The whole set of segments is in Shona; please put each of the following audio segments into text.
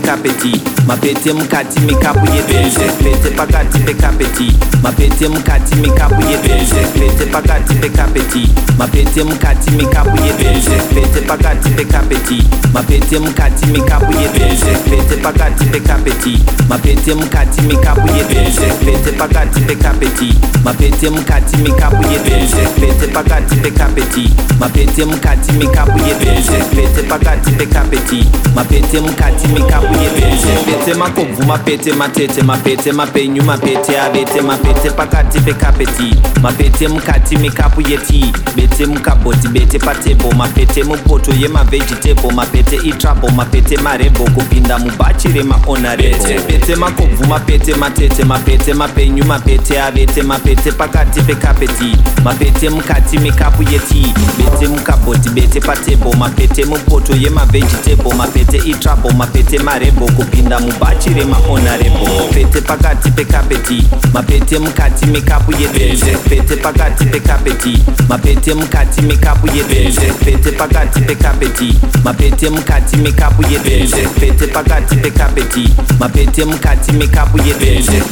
PK mapete mukati mikapu yebenze pete pakati pekapeti mapete mukati mikapu yebenze pete pakati pekapeti mapete mukati mikapu yebenze pete pakati pekapeti mapete mukati mikapu yebenze pete pakati pekapeti mapete mukati mikapu yebenze pete pakati pekapeti mapete mukati mikapu yebenze pete pakati pekapeti mapete mukati mikapu yebenze pete pakati pekapeti mapete mukati mikapu yebenze mapete makobvu mapete matete mapete mapenyu mapete avete mapete pakati pekapeti mapete mukati mekapu yeti bete mukabhodhi bete patebo mapete mupoto yemavhegitebo mapete itrabo mapete marebho kupinda mubachi remaonarebopete makobvu mapete matete mapete mapenyu mapete avete mapete pakati pekapeti mapete mukati mekapu yeti bete mukabhodhi bete patebo mapete mupoto yemavhegitebo mapete itrabo mapete marebho kupinda mu bachi remaonarebo pete pakati pekapeti mapete mukati mekapu yebenze pete pakati pekapeti mapete mukati mekapu yebenze pete pakati pekapeti mapete mukati mekapu yebenze pete pakati pekapeti mapete mukati mekapu yebenze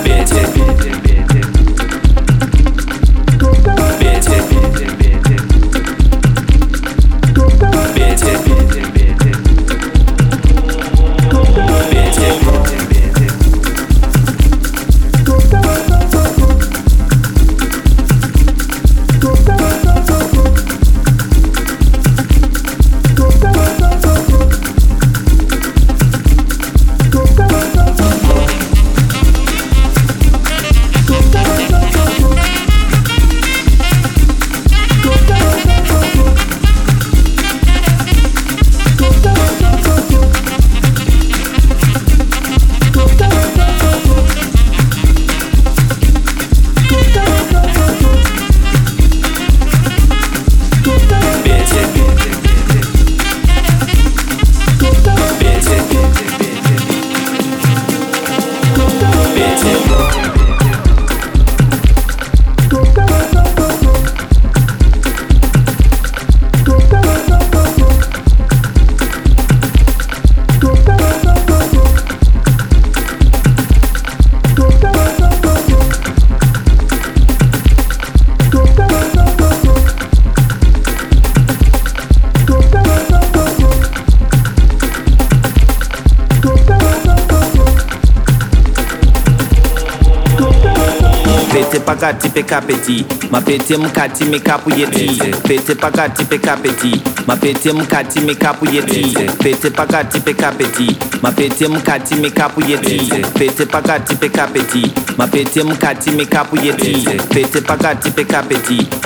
Bitch, bitch, bitch, bitch. pakati pekapeti mapete mkati mekapu yeti pete pakati pekapeti mapete mkati mekapu yeti pete pakati pekapeti mapete mkati mekapu yeti pete pakati pekapeti mapete mkati mekapu yeti pete pakati pekapeti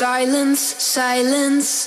silence, silence.